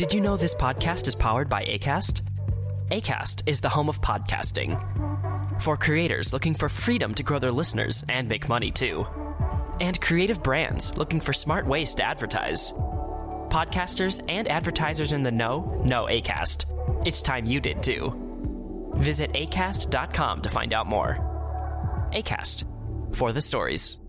Did you know this podcast is powered by ACAST? ACAST is the home of podcasting. For creators looking for freedom to grow their listeners and make money too. And creative brands looking for smart ways to advertise. Podcasters and advertisers in the know know ACAST. It's time you did too. Visit acast.com to find out more. ACAST for the stories.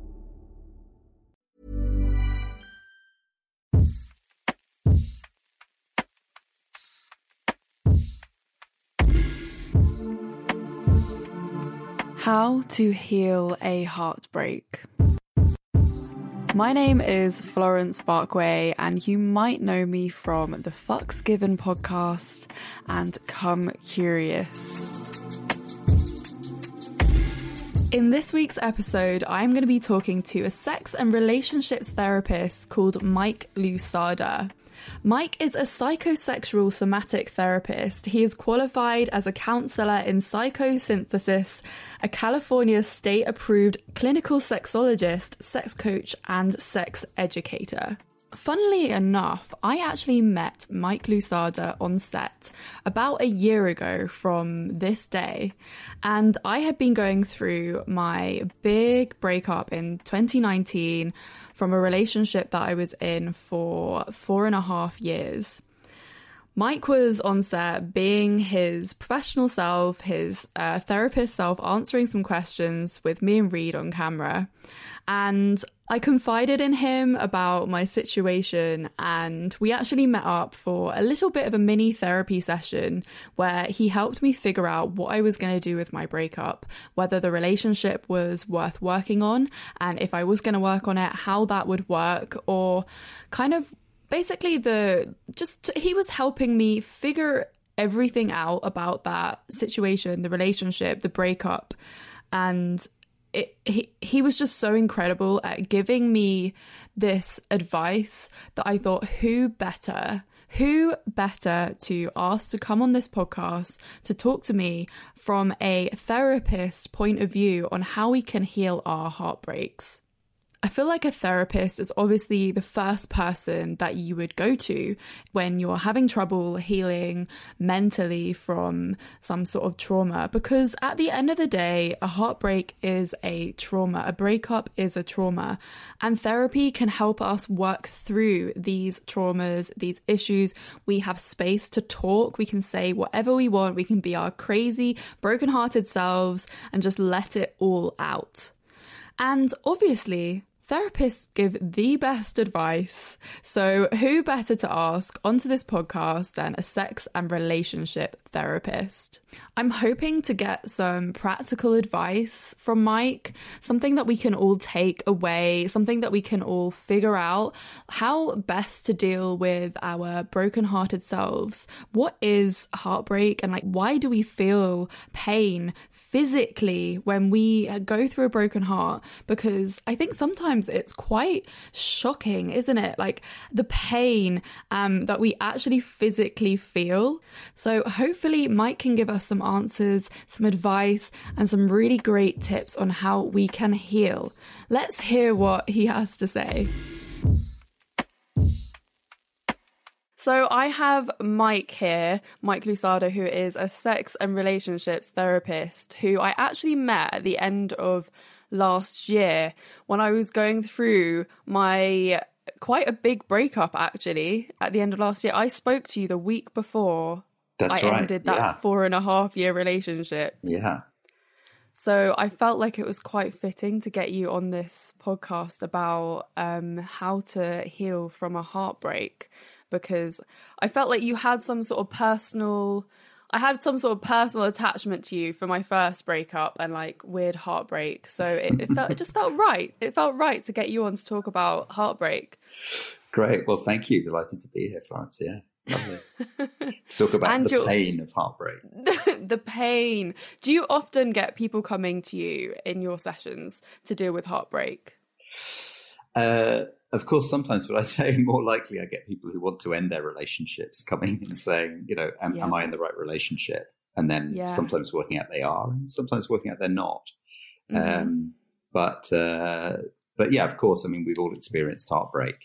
How to heal a heartbreak. My name is Florence Barkway, and you might know me from the Fucks Given podcast and Come Curious. In this week's episode, I'm going to be talking to a sex and relationships therapist called Mike Lousada. Mike is a psychosexual somatic therapist. He is qualified as a counselor in psychosynthesis, a California state approved clinical sexologist, sex coach, and sex educator. Funnily enough, I actually met Mike Lousada on set about a year ago from this day, and I had been going through my big breakup in 2019 from a relationship that I was in for four and a half years. Mike was on set being his professional self, his uh, therapist self, answering some questions with me and Reed on camera. And I confided in him about my situation, and we actually met up for a little bit of a mini therapy session where he helped me figure out what I was going to do with my breakup, whether the relationship was worth working on, and if I was going to work on it, how that would work, or kind of basically the just he was helping me figure everything out about that situation, the relationship, the breakup, and it, he he was just so incredible at giving me this advice that I thought who better who better to ask to come on this podcast to talk to me from a therapist point of view on how we can heal our heartbreaks. I feel like a therapist is obviously the first person that you would go to when you're having trouble healing mentally from some sort of trauma. Because at the end of the day, a heartbreak is a trauma, a breakup is a trauma. And therapy can help us work through these traumas, these issues. We have space to talk. We can say whatever we want. We can be our crazy, broken-hearted selves and just let it all out. And obviously, therapists give the best advice. So, who better to ask onto this podcast than a sex and relationship therapist? I'm hoping to get some practical advice from Mike, something that we can all take away, something that we can all figure out how best to deal with our broken-hearted selves. What is heartbreak and like why do we feel pain physically when we go through a broken heart? Because I think sometimes sometimes it's quite shocking, isn't it? Like the pain um, that we actually physically feel. So hopefully, Mike can give us some answers, some advice, and some really great tips on how we can heal. Let's hear what he has to say. So I have Mike here, Mike Lousada, who is a sex and relationships therapist who I actually met at the end of last year when I was going through my quite a big breakup actually at the end of last year. I spoke to you the week before That's I right. ended that yeah. four and a half year relationship. Yeah. So I felt like it was quite fitting to get you on this podcast about um, how to heal from a heartbreak because I felt like you had some sort of personal I had some sort of personal attachment to you for my first breakup and like weird heartbreak. So it, it felt it just felt right. It felt right to get you on to talk about heartbreak. Great. Well, thank you. Delighted to be here, Florence. Yeah. Lovely. to talk about And the you're- pain of heartbreak. the pain. Do you often get people coming to you in your sessions to deal with heartbreak? Uh, of course, sometimes, but I say more likely I get people who want to end their relationships coming and saying, you know, am, Yeah. am I in the right relationship? And then Yeah. sometimes working out they are, and sometimes working out they're not. Mhm. Um, but uh, but yeah, of course. I mean, we've all experienced heartbreak,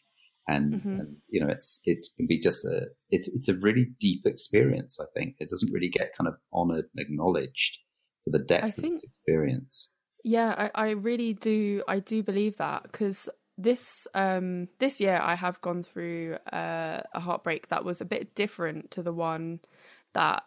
And, Mhm. and you know, it's it can be just a it's it's a really deep experience. I think it doesn't really get kind of honoured and acknowledged for the depth I of think- its experience. Yeah, I, I really do. I do believe that because this um this year I have gone through uh, a heartbreak that was a bit different to the one that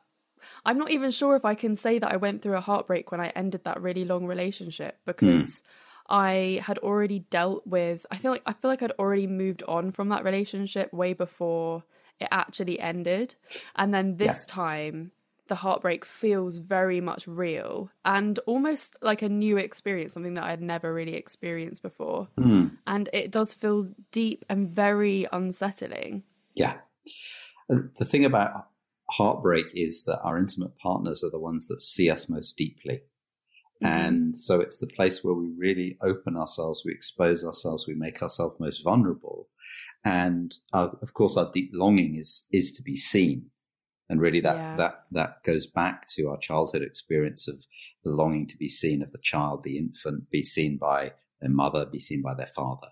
I'm not even sure if I can say that I went through a heartbreak when I ended that really long relationship because I had already dealt with I feel like I feel like I'd already moved on from that relationship way before it actually ended. And then this time the heartbreak feels very much real and almost like a new experience something that I'd never really experienced before Hmm. and it does feel deep and very unsettling Yeah. The thing about heartbreak is that our intimate partners are the ones that see us most deeply. And so it's the place where we really open ourselves, we expose ourselves, we make ourselves most vulnerable. And uh, of course, our deep longing is, is to be seen. And really that, Yeah. that, that goes back to our childhood experience of the longing to be seen of the child, the infant, be seen by their mother, be seen by their father.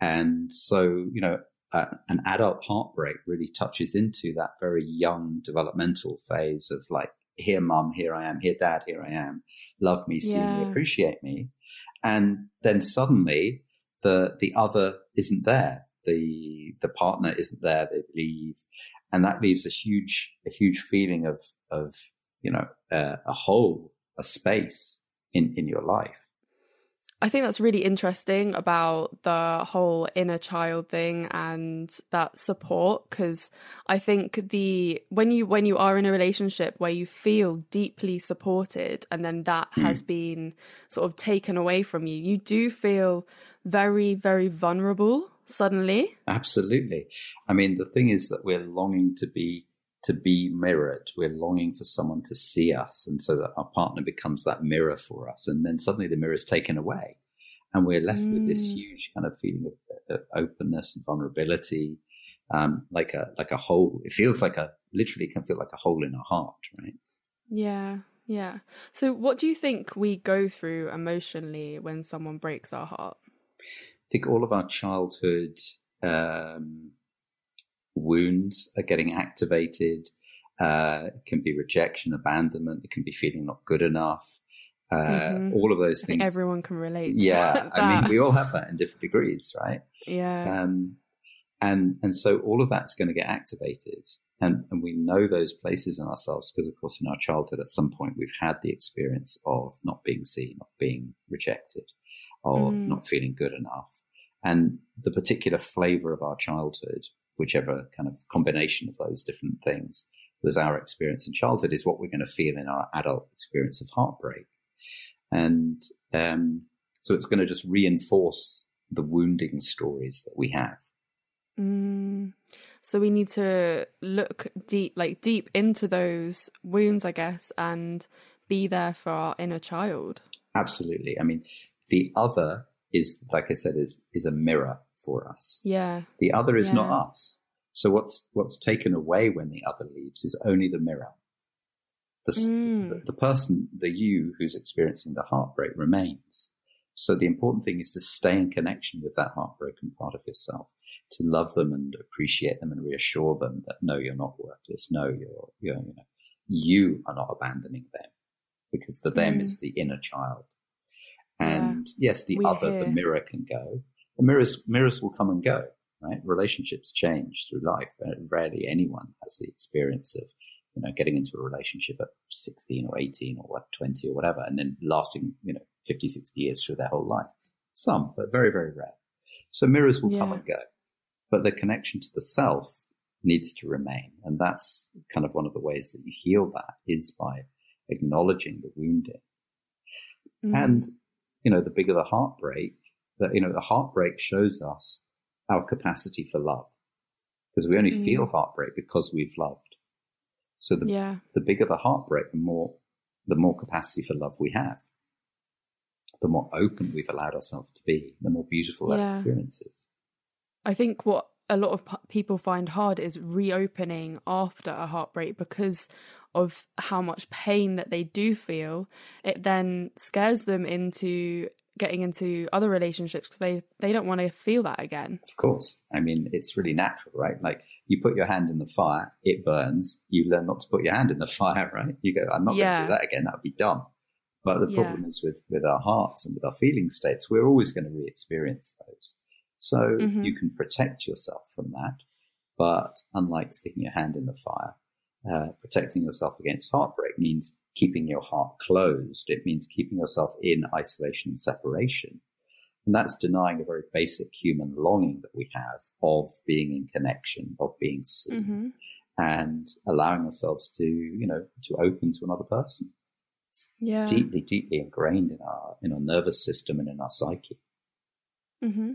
And so, you know, uh, an adult heartbreak really touches into that very young developmental phase of like, here, mum, here I am, here, dad, here I am, love me, see me, appreciate me. And then suddenly the, the other isn't there. The, the partner isn't there. They leave. And that leaves a huge, a huge feeling of, of, you know, uh, a hole, a space in, in your life. I think that's really interesting about the whole inner child thing and that support because I think the when you when you are in a relationship where you feel deeply supported and then that has been sort of taken away from you you do feel very very vulnerable suddenly Absolutely. I mean, the thing is that we're longing to be to be mirrored. We're longing for someone to see us, and so that our partner becomes that mirror for us. And then suddenly the mirror is taken away, and we're left with this Mm. huge kind of feeling of, of openness and vulnerability, um, like a like a hole. It feels like a literally can feel like a hole in our heart, right? yeah yeah so what do you think we go through emotionally when someone breaks our heart think all of our childhood um, wounds are getting activated. Uh, it can be rejection, abandonment. It can be feeling not good enough. Uh, Mhm. All of those I things. everyone can relate to yeah, I mean, we all have that in different degrees, right? yeah Um, and and so all of that's going to get activated, and and we know those places in ourselves because, of course, in our childhood, at some point, we've had the experience of not being seen, of being rejected, of Mm. not feeling good enough, and the particular flavor of our childhood, whichever kind of combination of those different things was our experience in childhood, is what we're going to feel in our adult experience of heartbreak, and um, so it's going to just reinforce the wounding stories that we have. Mm. So we need to look deep, like deep into those wounds, I guess, and be there for our inner child. Absolutely. I mean, the other is, like I said, is is a mirror for us. Yeah, The other is not us. So what's what's taken away when the other leaves is only the mirror. The, Mm. the, the person, the you who's experiencing the heartbreak remains. So the important thing is to stay in connection with that heartbroken part of yourself, to love them and appreciate them and reassure them that no, you're not worthless. No, you're, you're you know, you are not abandoning them because the them Mm. is the inner child. Yeah. And yes, the We other, the mirror can go. The mirrors, mirrors will come and go, right? Relationships change through life. and Rarely anyone has the experience of, you know, getting into a relationship at 16 or 18 or what, 20 or whatever, and then lasting, you know, 50, 60 years through their whole life. Some, but very, very rare. So mirrors will come and go, but the connection to the self needs to remain. And that's kind of one of the ways that you heal that is by acknowledging the wounding. Mm. And, you know, the bigger the heartbreak, that, you know, the heartbreak shows us our capacity for love because we only Mm. feel heartbreak because we've loved. So the, yeah, the bigger the heartbreak, the more, the more capacity for love we have. The more open we've allowed ourselves to be, the more beautiful that Yeah. experience is. I think what a lot of p- people find hard is reopening after a heartbreak because of how much pain that they do feel. It then scares them into getting into other relationships because they they don't want to feel that again. Of course. I mean, it's really natural, right? Like you put your hand in the fire, it burns. You learn not to put your hand in the fire, right? You go, I'm not Yeah. going to do that again. That would be dumb. But the Yeah. problem is with, with our hearts and with our feeling states, we're always going to re-experience those. So Mhm. you can protect yourself from that. But unlike sticking your hand in the fire, uh, protecting yourself against heartbreak means keeping your heart closed. It means keeping yourself in isolation and separation. And that's denying a very basic human longing that we have of being in connection, of being seen, hmm and allowing ourselves to, you know, to open to another person. Yeah. Deeply, deeply ingrained in our in our nervous system and in our psyche. hmm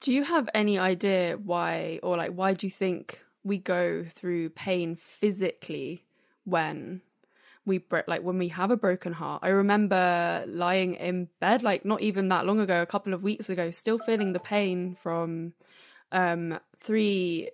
Do you have any idea why, or like, why do you think we go through pain physically when we bro- like when we have a broken heart? I remember lying in bed, like not even that long ago, a couple of weeks ago, still feeling the pain from um three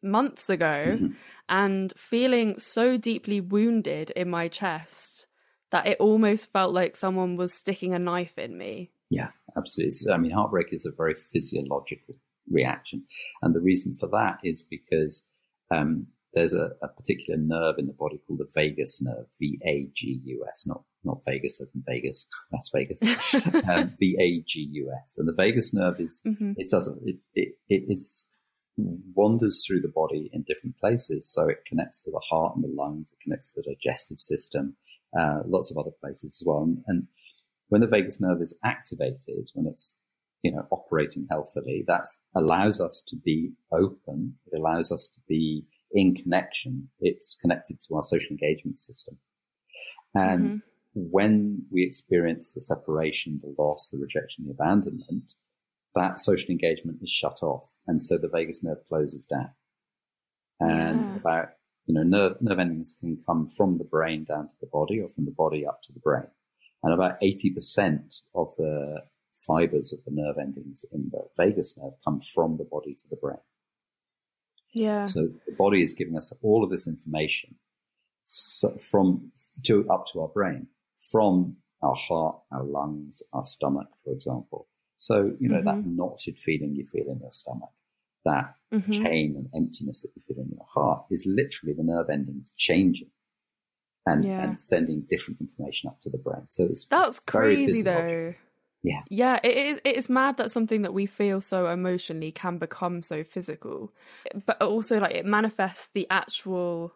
months ago, and feeling so deeply wounded in my chest that it almost felt like someone was sticking a knife in me. Yeah, absolutely. It's- I mean, heartbreak is a very physiological reaction. And the reason for that is because um, there's a, a particular nerve in the body called the vagus nerve, V A G U S, not, not Vegas as in Vegas, Las Vegas, um, V A G U S. And the vagus nerve is, hmm it doesn't, it, it, it is, wanders through the body in different places. So it connects to the heart and the lungs, it connects to the digestive system, uh, lots of other places as well. And, and when the vagus nerve is activated, when it's you know operating healthily, that allows us to be open. It allows us to be in connection. It's connected to our social engagement system, and mm-hmm. when we experience the separation, the loss, the rejection, the abandonment, that social engagement is shut off, and so the vagus nerve closes down. And Yeah. about you know nerve nerve endings can come from the brain down to the body, or from the body up to the brain and about 80% of the fibers of the nerve endings in the vagus nerve come from the body to the brain. Yeah. So the body is giving us all of this information so from to up to our brain from our heart, our lungs, our stomach, for example. So you know that knotted feeling you feel in your stomach, that Mhm. pain and emptiness that you feel in your heart is literally the nerve endings changing and, Yeah. and sending different information up to the brain. So it's That's crazy though. Yeah. Yeah, it is it is mad that something that we feel so emotionally can become so physical. But also like it manifests the actual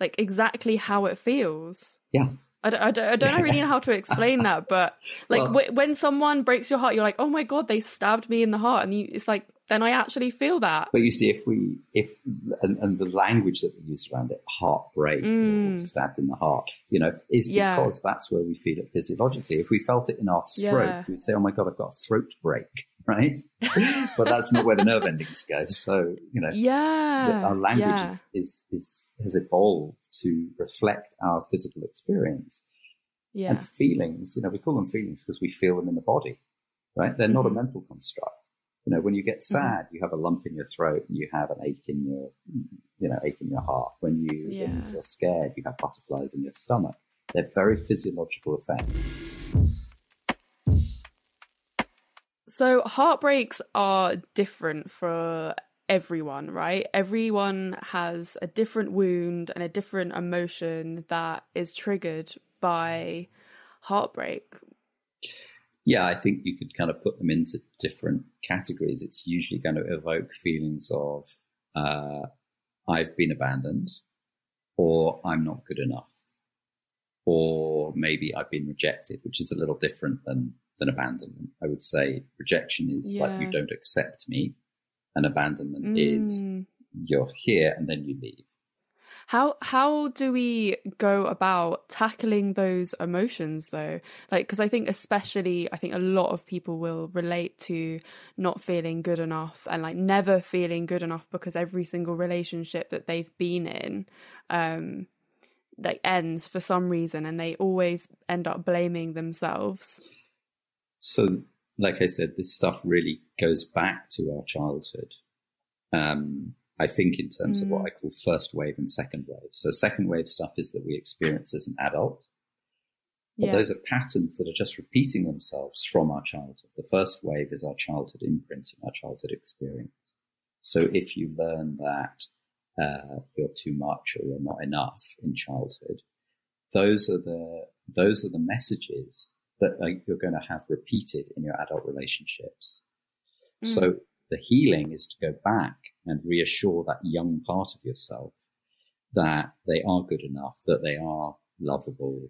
like exactly how it feels. Yeah. I don't, I don't, I don't really know how to explain that, but like Well- w- when someone breaks your heart, you're like, oh my god, they stabbed me in the heart, and you, it's like, then I actually feel that. But you see, if we, if, and, and the language that we use around it, heartbreak Mm. stabbed in the heart, you know, is Yeah. because that's where we feel it physiologically. If we felt it in our throat, Yeah. we'd say, oh my God, I've got a throat break, right? but that's not where the nerve endings go. So, you know, Yeah, our language yeah. is, is, is, has evolved to reflect our physical experience. yeah, And feelings, you know, we call them feelings because we feel them in the body, right? They're not a Mhm. mental construct. You know, when you get mm-hmm. sad, you have a lump in your throat and you have an ache in your, you know, ache in your heart. When you, when you Yeah. feel scared, you have butterflies in your stomach. They're very physiological effects. So heartbreaks are different for everyone, right? Everyone has a different wound and a different emotion that is triggered by heartbreak. Yeah, I think you could kind of put them into different categories. It's usually going to evoke feelings of, uh, I've been abandoned, or I'm not good enough, or maybe I've been rejected, which is a little different than, than abandonment. I would say rejection is like you don't accept me, and abandonment is Mm. you're here and then you leave. How how do we go about tackling those emotions though? Like because I think especially I think a lot of people will relate to not feeling good enough and like never feeling good enough because every single relationship that they've been in um like ends for some reason and they always end up blaming themselves. So, like I said, this stuff really goes back to our childhood. Um, I think in terms of what I call first wave and second wave. So, second wave stuff is that we experience as an adult. But Yeah. those are patterns that are just repeating themselves from our childhood. The first wave is our childhood imprinting, our childhood experience. So if you learn that uh, you're too much or you're not enough in childhood, those are the those are the messages that are, you're going to have repeated in your adult relationships. Mm. So the healing is to go back and reassure that young part of yourself that they are good enough, that they are lovable.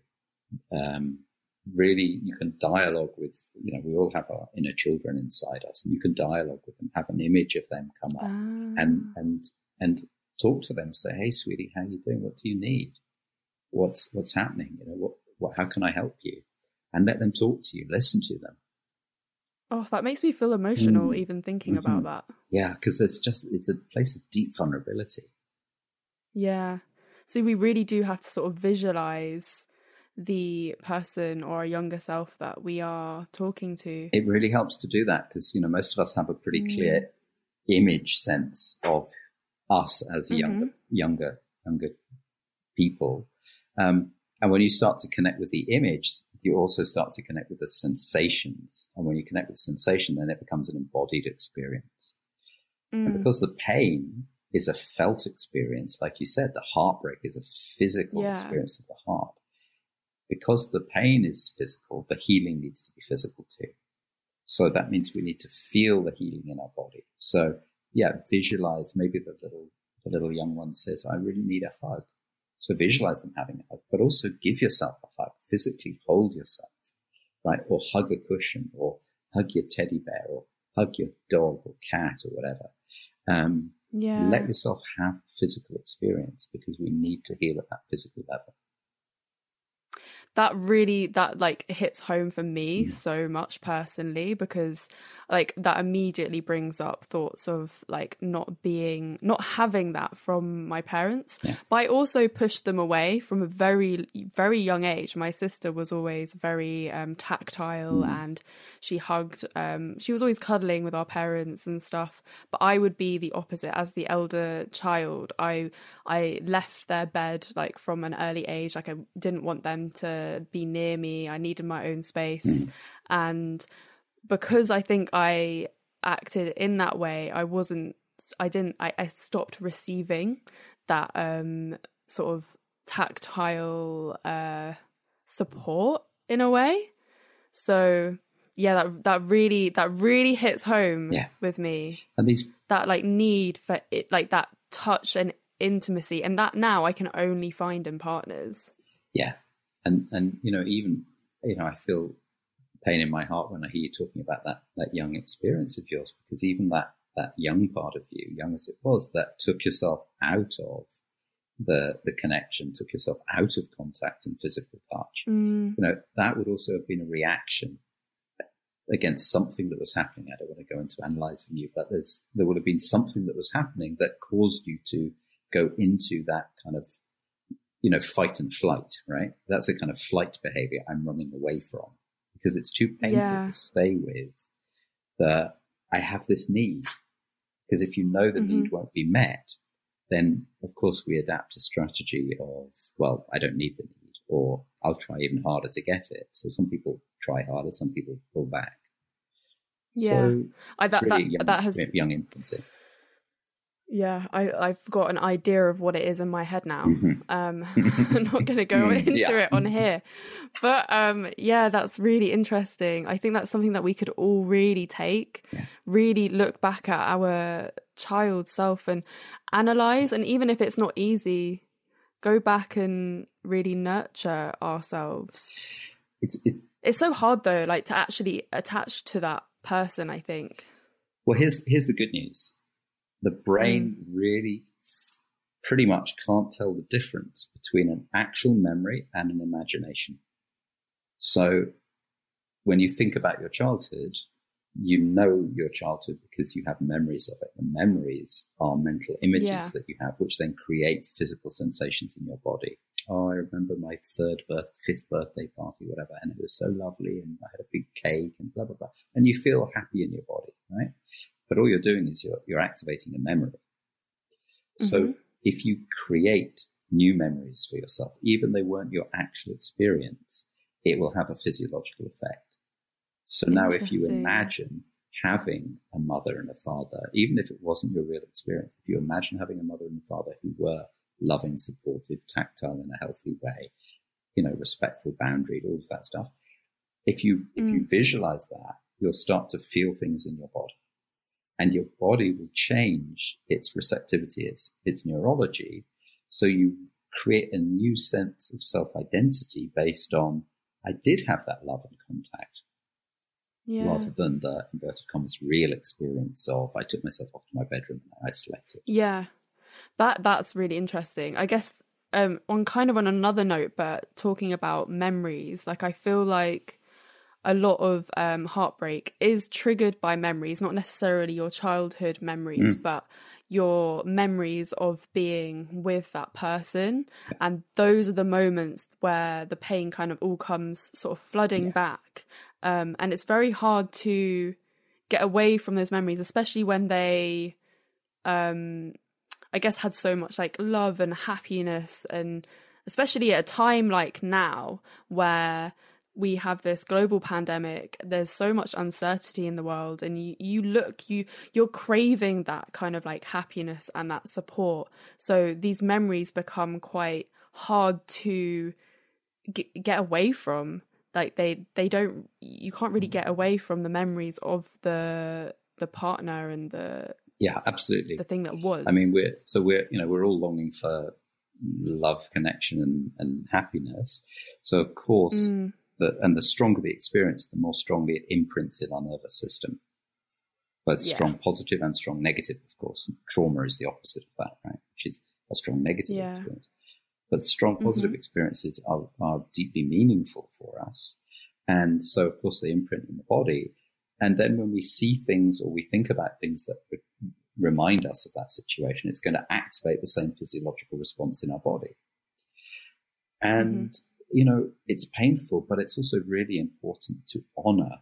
Um, really, you can dialogue with, you know, we all have our inner children inside us and you can dialogue with them, have an image of them come up Ah. and, and, and talk to them, say, Hey, sweetie, how are you doing? What do you need? What's, what's happening? You know, what, what, how can I help you? And let them talk to you, listen to them. Oh, that makes me feel emotional Mm. even thinking Mhm. about that. Yeah. Cause it's just, it's a place of deep vulnerability. Yeah. So we really do have to sort of visualize the person or our younger self that we are talking to. it really helps to do that because you know most of us have a pretty Mm. clear image sense of us as Mhm. younger younger younger people um, and when you start to connect with the image you also start to connect with the sensations and when you connect with sensation then it becomes an embodied experience and Mm. because the pain is a felt experience like you said the heartbreak is a physical Yeah. experience of the heart because the pain is physical, the healing needs to be physical too. So that means we need to feel the healing in our body. So yeah, visualize maybe the little, the little young one says, I really need a hug. So visualize them having a hug, but also give yourself a hug, physically hold yourself, right? Or hug a cushion or hug your teddy bear or hug your dog or cat or whatever. Um, Yeah. let yourself have physical experience because we need to heal at that physical level. That really that like hits home for me Mm. so much personally because like that immediately brings up thoughts of like not being not having that from my parents Yeah. but i also pushed them away from a very very young age my sister was always very um tactile Mm. and she hugged um she was always cuddling with our parents and stuff but i would be the opposite as the elder child i i left their bed like from an early age like i didn't want them to be near me. I needed my own space. And because i think i acted in that way i wasn't i didn't i, I stopped receiving that um sort of tactile uh support in a way. So yeah that that really that really hits home Yeah. with me. And these that like need for it like that touch and intimacy. And that now i can only find in partners. Yeah. And, and, you know, even, you know, I feel pain in my heart when I hear you talking about that, that young experience of yours, because even that, that young part of you, young as it was, that took yourself out of the, the connection, took yourself out of contact and physical touch. mm, You know, that would also have been a reaction against something that was happening. I don't want to go into analyzing you, but there's, there would have been something that was happening that caused you to go into that kind of you know, fight and flight, right? That's a kind of flight behavior I'm running away from because it's too painful Yeah. to stay with that I have this need. Because if you know the Mhm. need won't be met, then of course we adapt a strategy of, well, I don't need the need, or I'll try even harder to get it. So some people try harder, some people pull back. Yeah. So I, that, really that, young, that has young infancy. Yeah I, i've got an idea of what it is in my head now. Mhm. um i'm not going to go Mm, into yeah. it on here. But um yeah that's really interesting. I think that's something that we could all really take Yeah. really look back at our child self and analyze. And even if it's not easy go back and really nurture ourselves. It's, it's, it's so hard though like to actually attach to that person i think. Well, here's here's the good news: the brain mm. really, pretty much can't tell the difference between an actual memory and an imagination. So, when you think about your childhood, you know your childhood because you have memories of it. The memories are mental images Yeah. that you have, which then create physical sensations in your body. Oh, I remember my third birth, fifth birthday party, whatever, and it was so lovely, and I had a big cake, and blah blah blah, and you feel happy in your body, right? But all you're doing is you're you're activating a memory. So Mhm. if you create new memories for yourself, even they weren't your actual experience, it will have a physiological effect. So now, if you imagine having a mother and a father, even if it wasn't your real experience, if you imagine having a mother and a father who were loving, supportive, tactile in a healthy way, you know, respectful, boundary, all of that stuff. If you if mm. you visualize that, you'll start to feel things in your body, and your body will change its receptivity, its its neurology. So you create a new sense of self identity based on I did have that love and contact yeah. rather than the inverted commas real experience of I took myself off to my bedroom and I isolated. Yeah, that that's really interesting. I guess um, on kind of on another note, but talking about memories, like I feel like a lot of um, heartbreak is triggered by memories, not necessarily your childhood memories, mm. but your memories of being with that person. And those are the moments where the pain kind of all comes sort of flooding yeah. back. Um, and it's very hard to get away from those memories, especially when they, um, I guess, had so much like love and happiness. And especially at a time like now where we have this global pandemic there's so much uncertainty in the world and you you look you you're craving that kind of like happiness and that support. So these memories become quite hard to get, get away from. Like they they don't you can't really get away from the memories of the the partner and the yeah absolutely. the thing that was. I mean we're so we're you know we're all longing for love connection and, and happiness. So of course mm the, and the stronger the experience, the more strongly it imprints in our nervous system. Both yeah. strong positive and strong negative, of course. Trauma is the opposite of that, right? Which is a strong negative yeah. experience. But strong positive mm-hmm. experiences are, are deeply meaningful for us. And so, of course, they imprint in the body. And then when we see things or we think about things that remind us of that situation, it's going to activate the same physiological response in our body. And mm-hmm you know, it's painful, but it's also really important to honor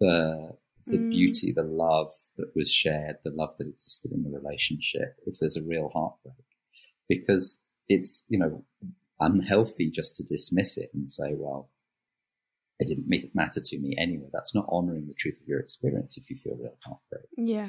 the the mm. beauty, the love that was shared, the love that existed in the relationship. If there's a real heartbreak, because it's you know unhealthy just to dismiss it and say, well, it didn't matter to me anyway. That's not honoring the truth of your experience if you feel real heartbreak. Yeah.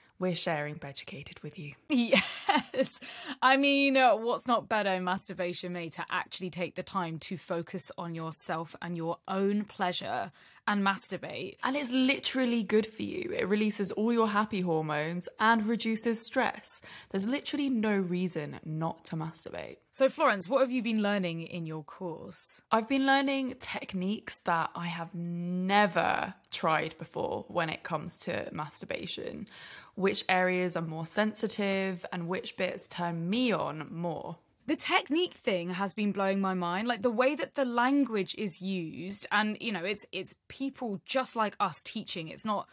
we're sharing Beducated with you. Yes. I mean, uh, what's not better in masturbation, May, to actually take the time to focus on yourself and your own pleasure and masturbate. And it's literally good for you. It releases all your happy hormones and reduces stress. There's literally no reason not to masturbate. So, Florence, what have you been learning in your course? I've been learning techniques that I have never tried before when it comes to masturbation. Which areas are more sensitive and which bits turn me on more the technique thing has been blowing my mind like the way that the language is used and you know it's it's people just like us teaching it's not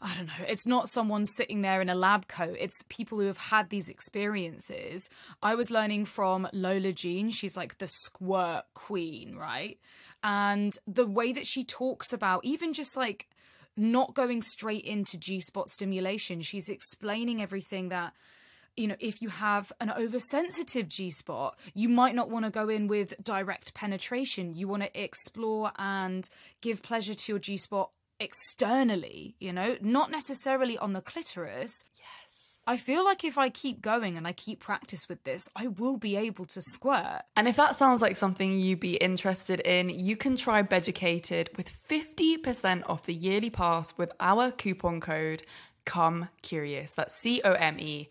I don't know, it's not someone sitting there in a lab coat. It's people who have had these experiences. I was learning from Lola Jean. She's like the squirt queen, right? And the way that she talks about even just like not going straight into G spot stimulation, she's explaining everything that you know, if you have an oversensitive G spot, you might not want to go in with direct penetration. You want to explore and give pleasure to your G spot externally, you know, not necessarily on the clitoris. Yes. I feel like if I keep going and I keep practice with this, I will be able to squirt. And if that sounds like something you'd be interested in, you can try Beducated with 50% off the yearly pass with our coupon code COME CURIOUS. That's C O M E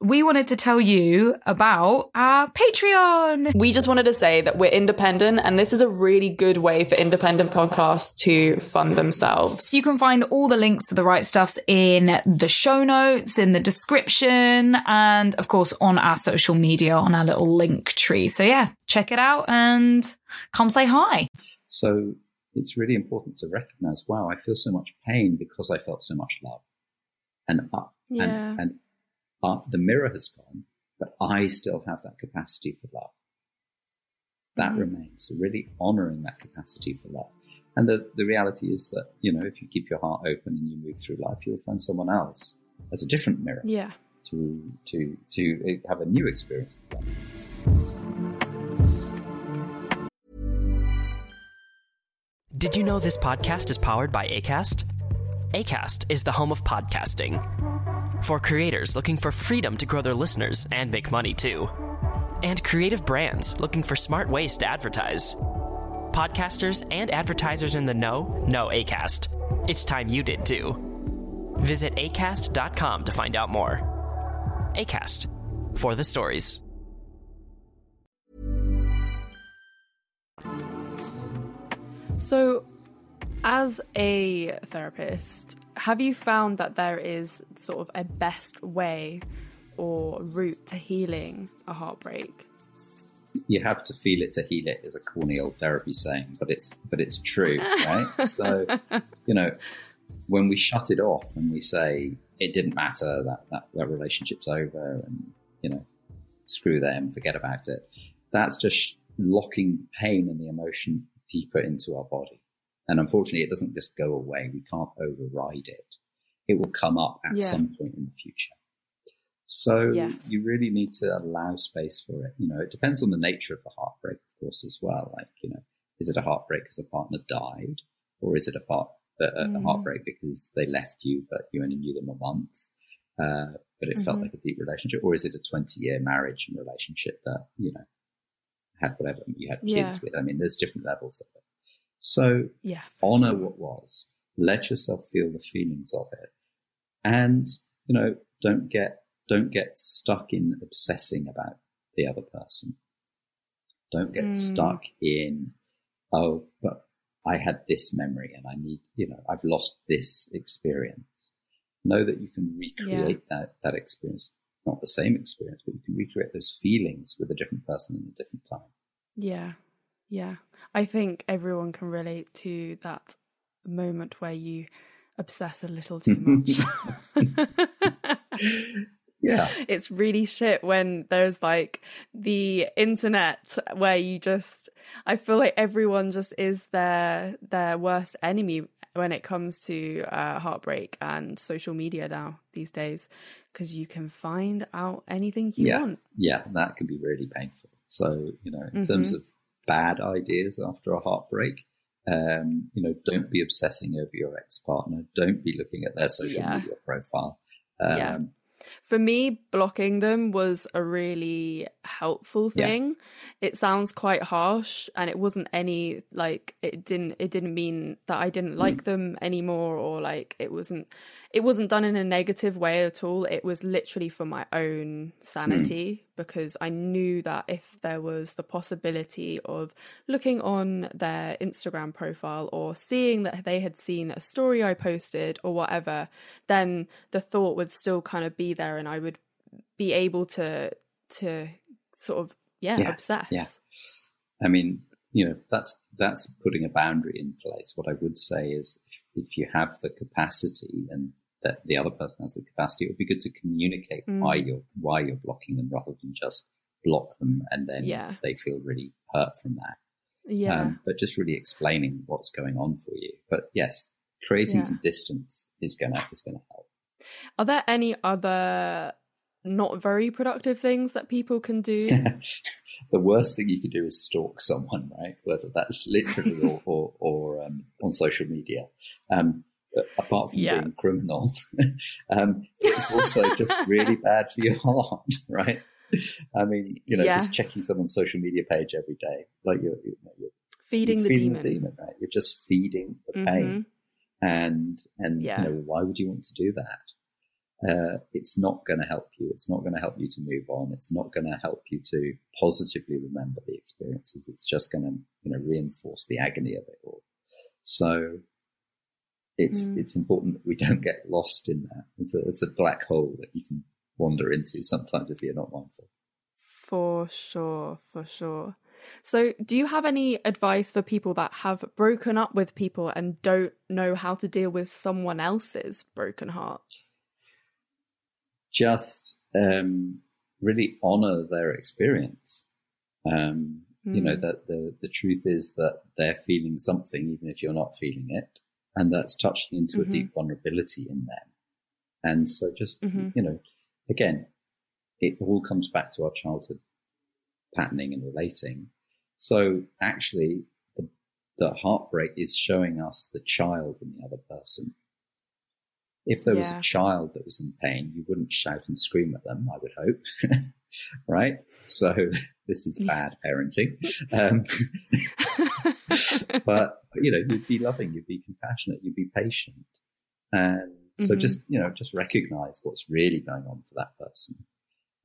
We wanted to tell you about our Patreon. We just wanted to say that we're independent and this is a really good way for independent podcasts to fund themselves. You can find all the links to the right stuffs in the show notes, in the description, and of course on our social media on our little link tree. So yeah, check it out and come say hi. So it's really important to recognize, wow, I feel so much pain because I felt so much love. And, uh, yeah. and, and uh, the mirror has gone, but I still have that capacity for love. That mm-hmm. remains. So really honoring that capacity for love. And the, the reality is that, you know, if you keep your heart open and you move through life, you'll find someone else as a different mirror. Yeah. To, to, to have a new experience of love. Did you know this podcast is powered by ACAST? ACAST is the home of podcasting. For creators looking for freedom to grow their listeners and make money too. And creative brands looking for smart ways to advertise. Podcasters and advertisers in the know know ACAST. It's time you did too. Visit acast.com to find out more. ACAST for the stories. So, as a therapist, have you found that there is sort of a best way or route to healing a heartbreak? You have to feel it to heal it is a corny old therapy saying, but it's but it's true, right? so, you know, when we shut it off and we say it didn't matter that, that that relationship's over and you know screw them, forget about it, that's just locking pain and the emotion deeper into our body. And unfortunately, it doesn't just go away. We can't override it. It will come up at yeah. some point in the future. So yes. you really need to allow space for it. You know, it depends on the nature of the heartbreak, of course, as well. Like, you know, is it a heartbreak because a partner died, or is it a part uh, mm. a heartbreak because they left you, but you only knew them a month, uh, but it mm-hmm. felt like a deep relationship, or is it a twenty-year marriage and relationship that you know had whatever you had kids yeah. with? I mean, there's different levels of it. So yeah, honor sure. what was. Let yourself feel the feelings of it. And, you know, don't get, don't get stuck in obsessing about the other person. Don't get mm. stuck in, oh, but I had this memory and I need, you know, I've lost this experience. Know that you can recreate yeah. that, that experience. Not the same experience, but you can recreate those feelings with a different person in a different time. Yeah. Yeah. I think everyone can relate to that moment where you obsess a little too much. yeah. It's really shit when there's like the internet where you just I feel like everyone just is their their worst enemy when it comes to uh, heartbreak and social media now these days because you can find out anything you yeah. want. Yeah, that can be really painful. So, you know, in mm-hmm. terms of bad ideas after a heartbreak, um, you know, don't be obsessing over your ex partner. Don't be looking at their social yeah. media profile. Um, yeah. For me, blocking them was a really helpful thing. Yeah. It sounds quite harsh and it wasn't any like it didn't it didn't mean that I didn't like mm. them anymore or like it wasn't it wasn't done in a negative way at all. It was literally for my own sanity mm. Because I knew that if there was the possibility of looking on their Instagram profile or seeing that they had seen a story I posted or whatever, then the thought would still kind of be there and I would be able to to sort of yeah, yeah obsess. Yeah. I mean, you know, that's that's putting a boundary in place. What I would say is if, if you have the capacity and that the other person has the capacity, it would be good to communicate mm. why you're why you're blocking them rather than just block them and then yeah. they feel really hurt from that. Yeah. Um, but just really explaining what's going on for you. But yes, creating yeah. some distance is gonna is gonna help. Are there any other not very productive things that people can do? the worst thing you could do is stalk someone, right? Whether that's literally or or, or um, on social media. Um, apart from yeah. being criminal, um, it's also just really bad for your heart, right? I mean, you know, yes. just checking someone's social media page every day, like you're, you are feeding, you're the, feeding demon. the demon, right? You're just feeding the mm-hmm. pain, and and yeah. you know, why would you want to do that? Uh, it's not going to help you. It's not going to help you to move on. It's not going to help you to positively remember the experiences. It's just going to, you know, reinforce the agony of it all. So it's mm. it's important that we don't get lost in that. It's a it's a black hole that you can wander into sometimes if you're not mindful. For sure, for sure. So, do you have any advice for people that have broken up with people and don't know how to deal with someone else's broken heart? Just um, really honor their experience. Um, mm. You know hmm. that the the truth is that they're feeling something, even if you're not feeling it, and that's touching into mm-hmm. a deep vulnerability in them. And so just, mm-hmm. you know, again, it all comes back to our childhood patterning and relating. So actually the, the heartbreak is showing us the child in the other person. If there yeah. was a child that was in pain, you wouldn't shout and scream at them, I would hope. right? So this is bad parenting. Um, but you know, you'd be loving, you'd be compassionate, you'd be patient, and so mm-hmm. just you know, just recognize what's really going on for that person.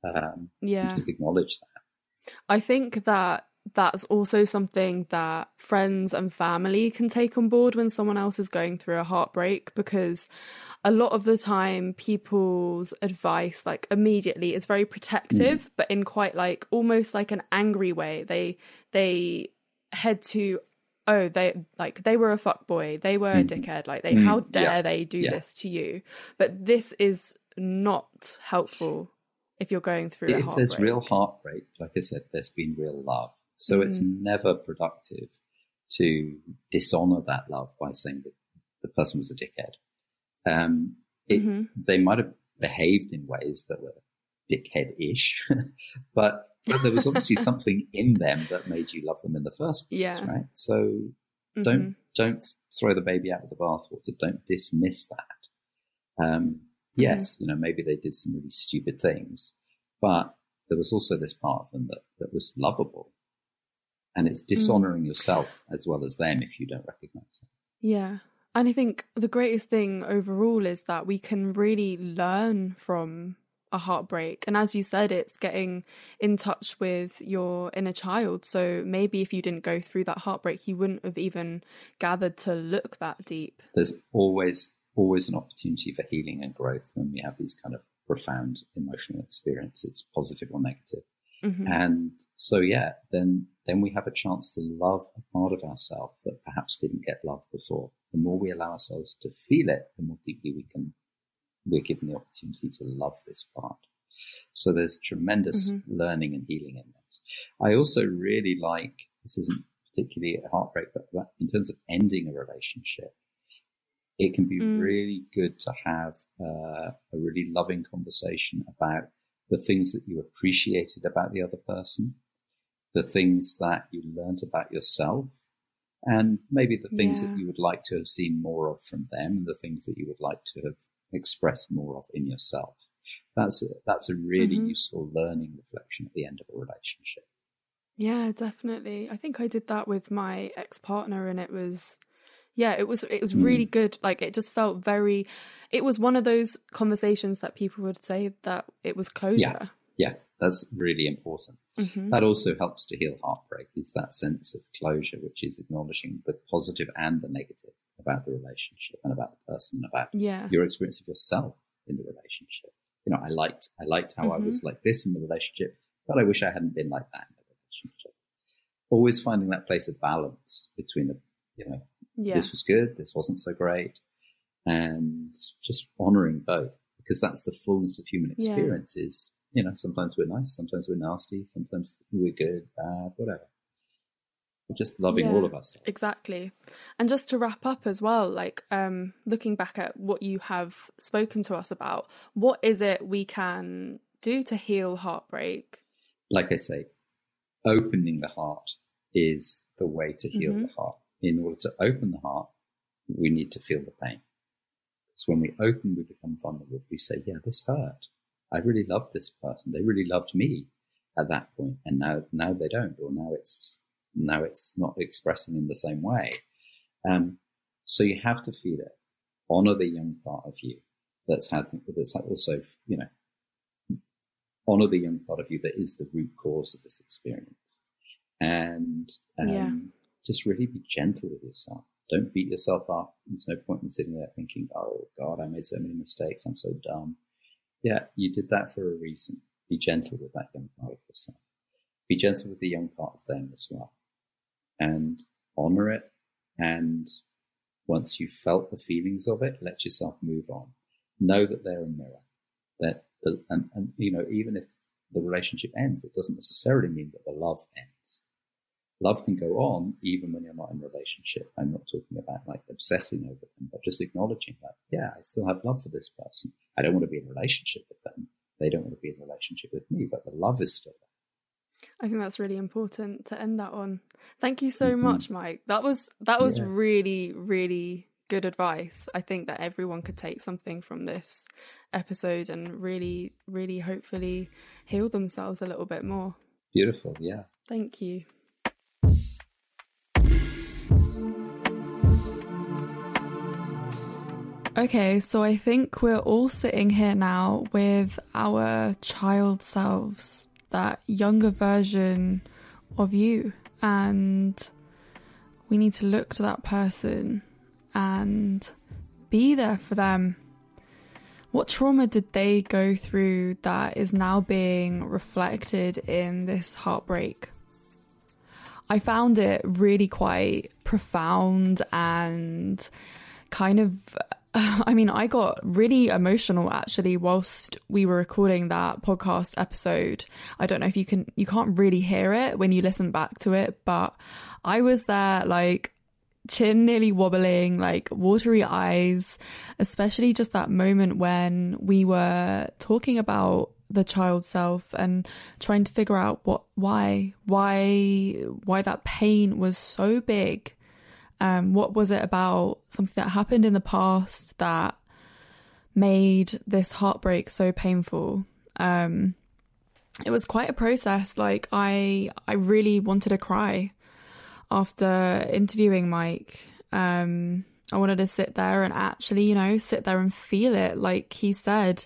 Um, yeah, just acknowledge that. I think that that's also something that friends and family can take on board when someone else is going through a heartbreak because a lot of the time people's advice like immediately is very protective mm. but in quite like almost like an angry way they they head to oh they like they were a fuck boy they were mm. a dickhead like they mm. how dare yeah. they do yeah. this to you but this is not helpful if you're going through if there's real heartbreak like i said there's been real love so mm. it's never productive to dishonor that love by saying that the person was a dickhead um, it, mm-hmm. They might have behaved in ways that were dickhead-ish, but, but, there was obviously something in them that made you love them in the first place, yeah. right? So mm-hmm. don't don't throw the baby out with the bathwater. Don't dismiss that. Um, mm-hmm. yes, mm-hmm. you know maybe they did some really stupid things, but there was also this part of them that, that was lovable, and it's mm. dishonoring yourself as well as them if you don't recognize it. Yeah, and I think the greatest thing overall is that we can really learn from a heartbreak. And as you said, it's getting in touch with your inner child. So maybe if you didn't go through that heartbreak, you wouldn't have even gathered to look that deep. There's always, always an opportunity for healing and growth when we have these kind of profound emotional experiences, positive or negative. Mm-hmm. And so, yeah, then then we have a chance to love a part of ourselves that perhaps didn't get loved before. The more we allow ourselves to feel it, the more deeply we can we're given the opportunity to love this part. So there's tremendous mm-hmm. learning and healing in this. I also really like this isn't particularly a heartbreak, but in terms of ending a relationship, it can be mm. really good to have uh, a really loving conversation about the things that you appreciated about the other person, the things that you learned about yourself, and maybe the things yeah. that you would like to have seen more of from them, and the things that you would like to have expressed more of in yourself. That's a, that's a really mm-hmm. useful learning reflection at the end of a relationship. Yeah, definitely. I think I did that with my ex partner, and it was yeah it was it was really mm. good like it just felt very it was one of those conversations that people would say that it was closure yeah yeah that's really important mm-hmm. that also helps to heal heartbreak is that sense of closure which is acknowledging the positive and the negative about the relationship and about the person about yeah. your experience of yourself in the relationship you know i liked i liked how mm-hmm. i was like this in the relationship but i wish i hadn't been like that in the relationship always finding that place of balance between the you know yeah. this was good, this wasn't so great, and just honoring both because that's the fullness of human experience. Yeah. Is you know sometimes we're nice, sometimes we're nasty, sometimes we're good, bad, whatever. We're just loving yeah, all of us. Exactly. And just to wrap up as well, like um, looking back at what you have spoken to us about, what is it we can do to heal heartbreak? Like I say, opening the heart is the way to heal mm-hmm. the heart in order to open the heart, we need to feel the pain. Because when we open, we become vulnerable. We say, yeah, this hurt. I really loved this person. They really loved me at that point. And now, now they don't, or now it's, now it's not expressing in the same way. Um, so you have to feel it. Honor the young part of you that's had, that's also, you know, honor the young part of you that is the root cause of this experience. And, um, yeah just really be gentle with yourself. Don't beat yourself up. There's no point in sitting there thinking, oh God, I made so many mistakes. I'm so dumb. Yeah, you did that for a reason. Be gentle with that young part of yourself. Be gentle with the young part of them as well. And honor it. And once you've felt the feelings of it, let yourself move on. Know that they're a mirror. That, and, and, you know, even if the relationship ends, it doesn't necessarily mean that the love ends love can go on even when you're not in a relationship. I'm not talking about like obsessing over them, but just acknowledging that, yeah, I still have love for this person. I don't want to be in a relationship with them. They don't want to be in a relationship with me, but the love is still there. I think that's really important to end that on. Thank you so mm-hmm. much, Mike. That was that was yeah. really really good advice. I think that everyone could take something from this episode and really really hopefully heal themselves a little bit more. Beautiful, yeah. Thank you. Okay, so I think we're all sitting here now with our child selves, that younger version of you, and we need to look to that person and be there for them. What trauma did they go through that is now being reflected in this heartbreak? I found it really quite profound and kind of I mean, I got really emotional actually whilst we were recording that podcast episode. I don't know if you can, you can't really hear it when you listen back to it, but I was there like chin nearly wobbling, like watery eyes, especially just that moment when we were talking about the child self and trying to figure out what, why, why, why that pain was so big um, what was it about something that happened in the past that made this heartbreak so painful? Um, it was quite a process. Like I, I really wanted to cry after interviewing Mike. Um, I wanted to sit there and actually, you know, sit there and feel it. Like he said,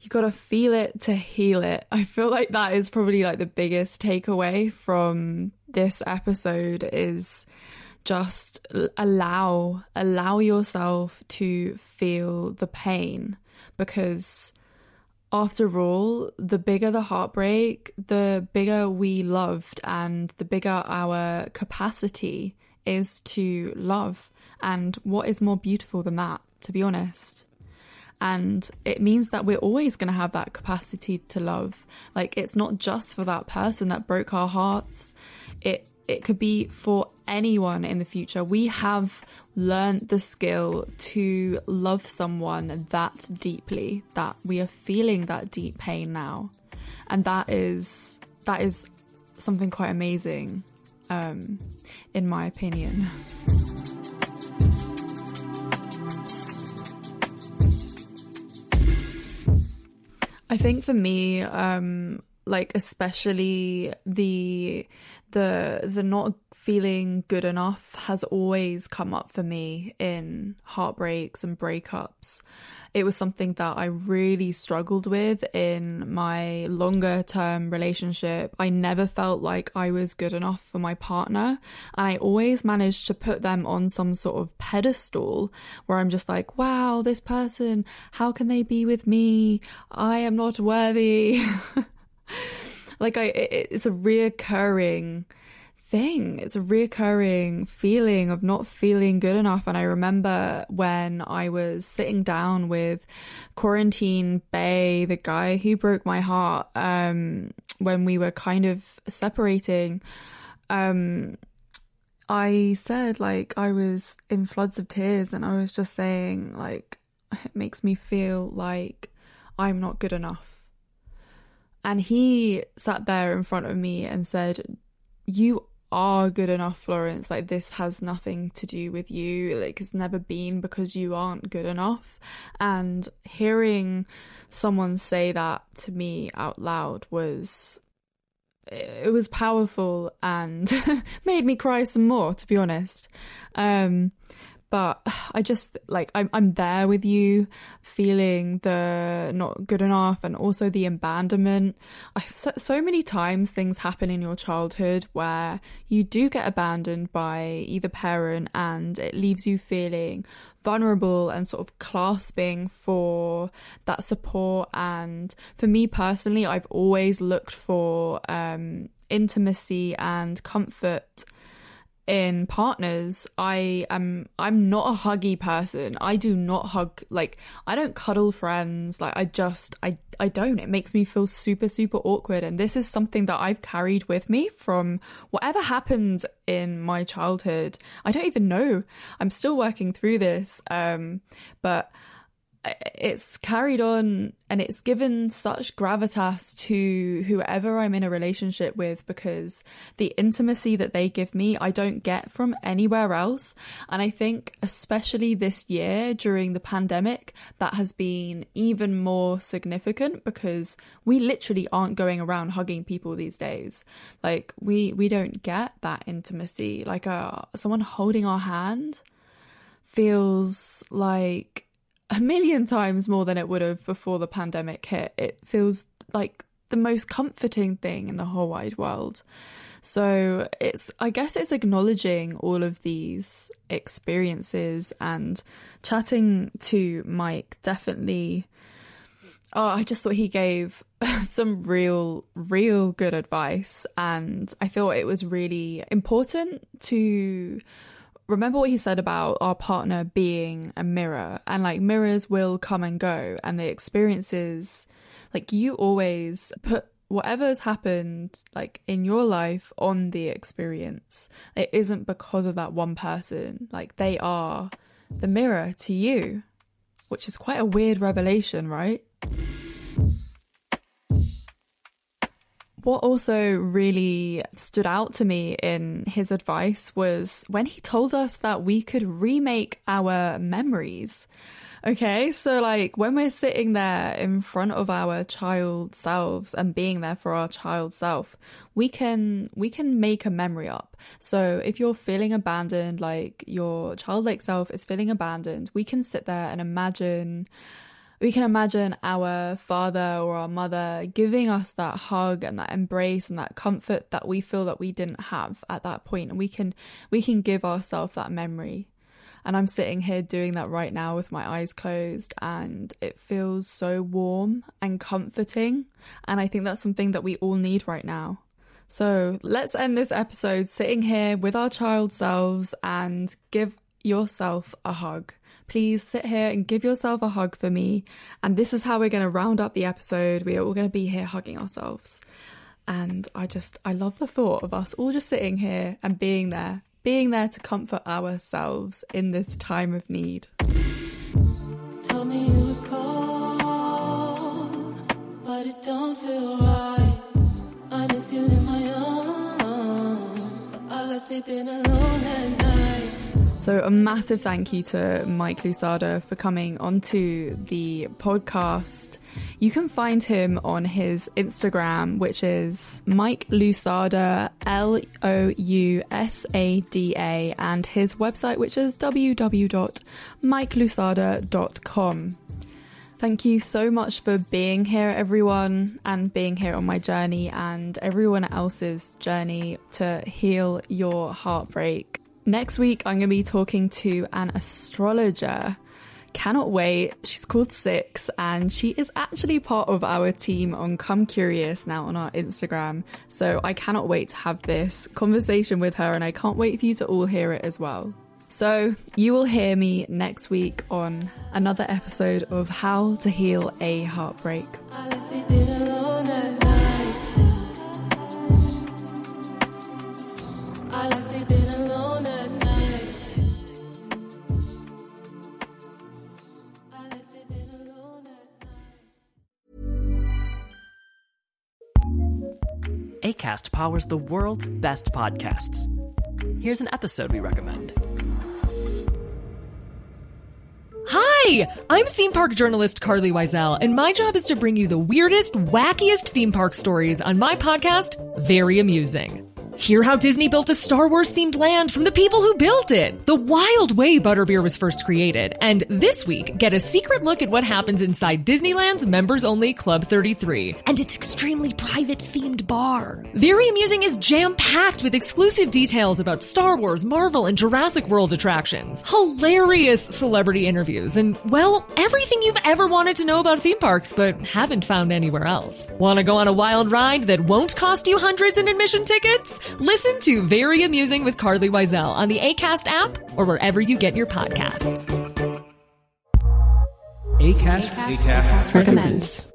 you got to feel it to heal it. I feel like that is probably like the biggest takeaway from this episode is just allow allow yourself to feel the pain because after all, the bigger the heartbreak, the bigger we loved and the bigger our capacity is to love. And what is more beautiful than that, to be honest? And it means that we're always going to have that capacity to love. Like, it's not just for that person that broke our hearts. It it could be for anyone in the future. We have learned the skill to love someone that deeply, that we are feeling that deep pain now. And that is that is something quite amazing, um, in my opinion. I think for me, um, like especially the the the not feeling good enough has always come up for me in heartbreaks and breakups. It was something that I really struggled with in my longer term relationship. I never felt like I was good enough for my partner, and I always managed to put them on some sort of pedestal where I'm just like, wow, this person, how can they be with me? I am not worthy. like I, it's a reoccurring thing. It's a reoccurring feeling of not feeling good enough. And I remember when I was sitting down with Quarantine Bay, the guy who broke my heart, um, when we were kind of separating, um, I said like I was in floods of tears and I was just saying like it makes me feel like I'm not good enough. And he sat there in front of me and said, You are good enough, Florence. Like, this has nothing to do with you. Like, it's never been because you aren't good enough. And hearing someone say that to me out loud was. It was powerful and made me cry some more, to be honest. Um, but I just like I'm I'm there with you, feeling the not good enough and also the abandonment. I, so, so many times things happen in your childhood where you do get abandoned by either parent, and it leaves you feeling vulnerable and sort of clasping for that support. And for me personally, I've always looked for um, intimacy and comfort in partners i am i'm not a huggy person. I do not hug like i don't cuddle friends. Like i just i i don't. It makes me feel super super awkward. And this is something that i've carried with me from whatever happened in my childhood. I don't even know. I'm still working through this um but it's carried on and it's given such gravitas to whoever I'm in a relationship with because the intimacy that they give me, I don't get from anywhere else. And I think, especially this year during the pandemic, that has been even more significant because we literally aren't going around hugging people these days. Like, we, we don't get that intimacy. Like, uh, someone holding our hand feels like a million times more than it would have before the pandemic hit. It feels like the most comforting thing in the whole wide world. So it's, I guess it's acknowledging all of these experiences and chatting to Mike definitely. Oh, I just thought he gave some real, real good advice. And I thought it was really important to remember what he said about our partner being a mirror? And like mirrors will come and go and the experiences like you always put whatever's happened like in your life on the experience. It isn't because of that one person. Like they are the mirror to you which is quite a weird revelation right what also really stood out to me in his advice was when he told us that we could remake our memories. Okay, so like when we're sitting there in front of our child selves and being there for our child self, we can we can make a memory up. So if you're feeling abandoned, like your childlike self is feeling abandoned, we can sit there and imagine we can imagine our father or our mother giving us that hug and that embrace and that comfort that we feel that we didn't have at that point. And we can we can give ourselves that memory. And I'm sitting here doing that right now with my eyes closed and it feels so warm and comforting. And I think that's something that we all need right now. So let's end this episode sitting here with our child selves and give yourself a hug please sit here and give yourself a hug for me. And this is how we're going to round up the episode. We are all going to be here hugging ourselves. And I just, I love the thought of us all just sitting here and being there, being there to comfort ourselves in this time of need. Tell me you but it don't feel right. I miss you in my arms, but I sleeping alone at night. So, a massive thank you to Mike Lousada for coming onto the podcast. You can find him on his Instagram, which is Mike Lousada, L O U S A D A, and his website, which is www.mikelousada.com. Thank you so much for being here, everyone, and being here on my journey and everyone else's journey to heal your heartbreak. Next week, I'm going to be talking to an astrologer. Cannot wait. She's called Six, and she is actually part of our team on Come Curious now on our Instagram. So I cannot wait to have this conversation with her, and I can't wait for you to all hear it as well. So, you will hear me next week on another episode of How to Heal a Heartbreak. ACAST powers the world's best podcasts. Here's an episode we recommend. Hi! I'm theme park journalist Carlye Wisel, and my job is to bring you the weirdest, wackiest theme park stories on my podcast, Very Amusing. Hear how Disney built a Star Wars themed land from the people who built it, the wild way Butterbeer was first created, and this week, get a secret look at what happens inside Disneyland's members only Club 33 and its extremely private themed bar. Very Amusing is jam packed with exclusive details about Star Wars, Marvel, and Jurassic World attractions, hilarious celebrity interviews, and, well, everything you've ever wanted to know about theme parks but haven't found anywhere else. Want to go on a wild ride that won't cost you hundreds in admission tickets? Listen to Very Amusing with Carlye Wisel on the ACAST app or wherever you get your podcasts. ACAST, ACAST, ACAST recommends.